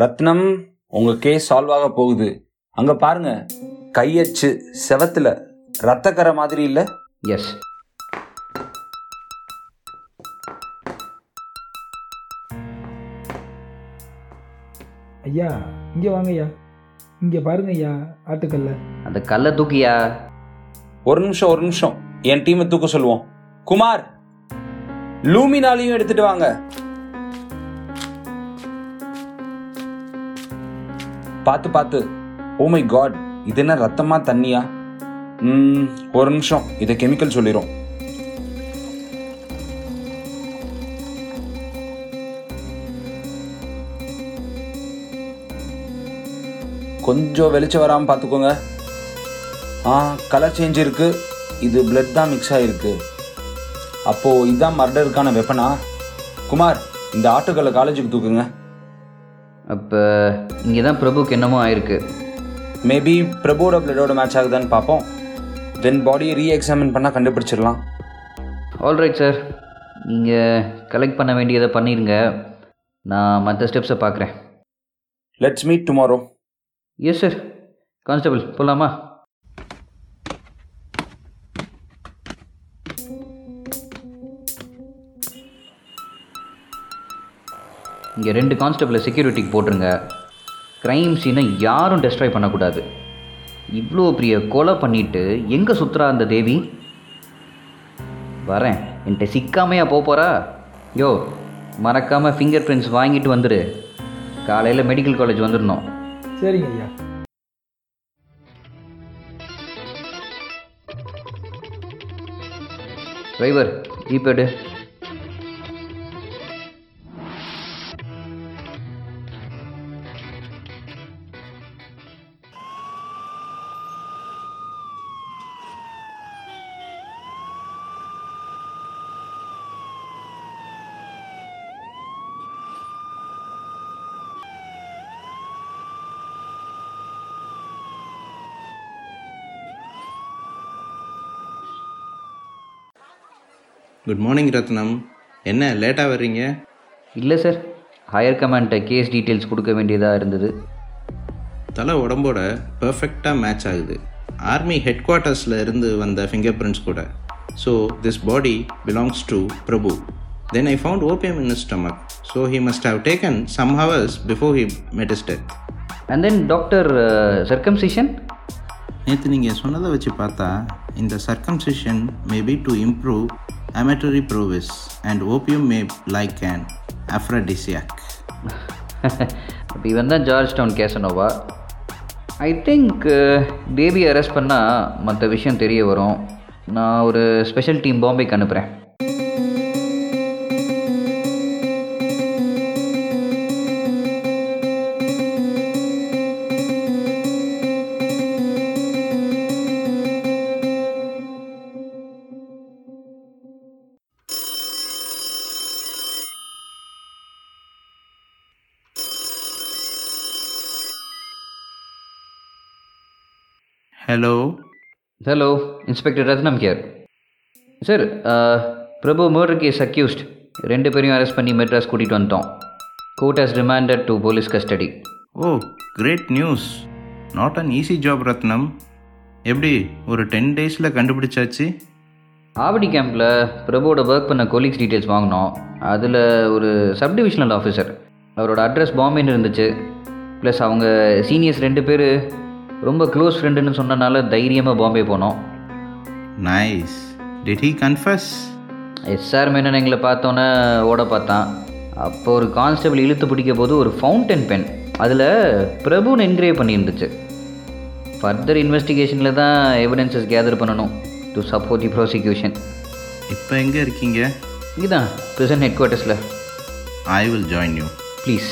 ரத்னம் உங்க case solve ஆக போகுது. அங்க பாருங்க. கையச்சு செவத்துல ரத்தக்கரை மாதிரி இல்ல? எஸ் ஐயா இங்கே வாங்க ஐயா இங்கே பாருங்க ஐயா ஆட்டுக்கல்ல அந்த கல்லை தூக்கியா? ஒரு நிமிஷம் ஒரு நிமிஷம். என் டீமை தூக்க சொல்லுவோம். குமார் லூமினாலையும் எடுத்துட்டு வாங்க. பார்த்து பார்த்து ஓ மை காட் இது என்ன ரத்தமா தண்ணியா? ஒரு நிமிஷம் இதை கெமிக்கல் சொல்லிடும் கொஞ்சம் வெளிச்சம் வராமல் பார்த்துக்கோங்க. ஆ கலர் சேஞ்ச் இருக்கு. இது பிளட் தான் மிக்ஸ் ஆகிருக்கு அப்போது இதுதான் மர்டருக்கான வெப்பனா குமார் இந்த ஆட்டுக்களை காலேஜுக்கு தூக்குங்க. அப்போ இங்கே தான் பிரபுக்கு என்னமோ ஆயிருக்கு. மேபி பிரபுவோட பிளட்டோட மேட்ச் ஆகுதான்னு பார்ப்போம் தென் பாடியை ரீ எக்ஸாமின் பண்ணால் கண்டுபிடிச்சிடலாம் ஆல்ரைட் சார் நீங்கள் கலெக்ட் பண்ண வேண்டியதை பண்ணிடுங்க நான் மற்ற ஸ்டெப்ஸை பார்க்குறேன் let's meet tomorrow yes sir constable போகலாமா இங்கே ரெண்டு கான்ஸ்டபிளை செக்யூரிட்டிக்கு போட்டுருங்க. க்ரைம் சீனை யாரும் டெஸ்ட்ராய் பண்ணக்கூடாது. இவ்வளோ பெரிய கொலை பண்ணிட்டு எங்கே சுற்றுறா அந்த தேவி? வரேன். என்கிட்ட சிக்காமையா போக போகிறா யோ மறக்காமல் ஃபிங்கர் பிரிண்ட்ஸ் வாங்கிட்டு வந்துடு காலையில் மெடிக்கல் காலேஜ் வந்துடணும். சரிங்க ஐயா. டிரைவர் ஜிபேடு குட் மார்னிங் ரத்னம் என்ன லேட்டாக வர்றீங்க? இல்லை சார் ஹையர் கமாண்ட்டை கேஸ் டீட்டெயில்ஸ் கொடுக்க வேண்டியதாக இருந்தது. தலை உடம்போட பர்ஃபெக்டாக மேட்ச் ஆகுது. ஆர்மி ஹெட் குவார்ட்டர்ஸில் இருந்து வந்த ஃபிங்கர் பிரிண்ட்ஸ் கூட so this body belongs to Prabhu then I found opium in stomach so he must have taken some hours before he met his death. And then doctor circumcision நேற்று நீங்கள் சொன்னதை வச்சு பார்த்தா இந்த circumcision may be to improve amatory prowess and opium may like and aphrodisiac இப்போ இவன் தான் George Town Casanova I think Devi arrest பண்ணால் மற்ற விஷயம் தெரிய வரும். நான் ஒரு ஸ்பெஷல் டீம் பாம்பேக்கு அனுப்புகிறேன் hello hello inspector Ratnam here sir Prabhu murder case accused ரெண்டு பேரையும் அரெஸ்ட் பண்ணி மெட்ராஸ் கூட்டிகிட்டு வந்துட்டோம். Court has remanded to police custody oh great news not an easy job Ratnam எப்படி ஒரு டென் டேஸில் கண்டுபிடிச்சாச்சு? ஆவடி கேம்பில் பிரபுவோட ஒர்க் பண்ண கொலீக்ஸ் டீட்டெயில்ஸ் வாங்கினோம். அதில் ஒரு சப்டிவிஷனல் ஆஃபீஸர் அவரோட அட்ரஸ் பாம்பேன்னு இருந்துச்சு. ப்ளஸ் அவங்க சீனியர்ஸ் ரெண்டு பேர் ரொம்ப க்ளோஸ் ஃப்ரெண்டுன்னு சொன்னனால தைரியமாக பாம்பே போனோம். Nice did he confuse S R Menon எங்களை பார்த்தோன்னே ஓட பார்த்தான். அப்போ ஒரு கான்ஸ்டபிள் இழுத்து பிடிக்க போது ஒரு ஃபவுண்டன் பென் அதில் பிரபுன்னு என்கிரேவ் பண்ணியிருந்துச்சு. ஃபர்தர் இன்வெஸ்டிகேஷனில் தான் எவிடன்சஸ் கேதர் பண்ணணும் டு சப்போர்ட் தி ப்ராசிக்யூஷன் இப்போ எங்கே இருக்கீங்க? இதுதான் present head குவார்ட்டர்ஸில் I will join you please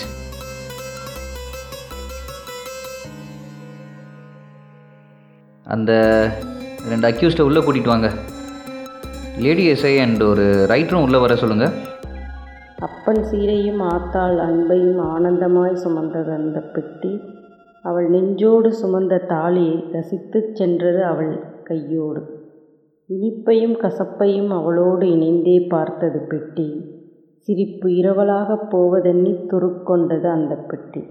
அந்த ரெண்டு அக்யூஸ்ட்டை உள்ளே கூட்டிகிட்டு வாங்க. லேடி எஸ்ஐ அண்ட் ஒரு ரைட்டரும் உள்ளே வர சொல்லுங்கள் அப்பன் சீரையும் ஆத்தாள் அன்பையும் ஆனந்தமாய் சுமந்தது அந்த பெட்டி. அவள் நெஞ்சோடு சுமந்த தாலியை ரசித்துச் சென்றது அவள் கையோடு. இனிப்பையும் கசப்பையும் அவளோடு இணைந்தே பார்த்தது பெட்டி. சிரிப்பு இரவலாகப் போவதெண்ணி துருக்கொண்டது அந்த பெட்டி.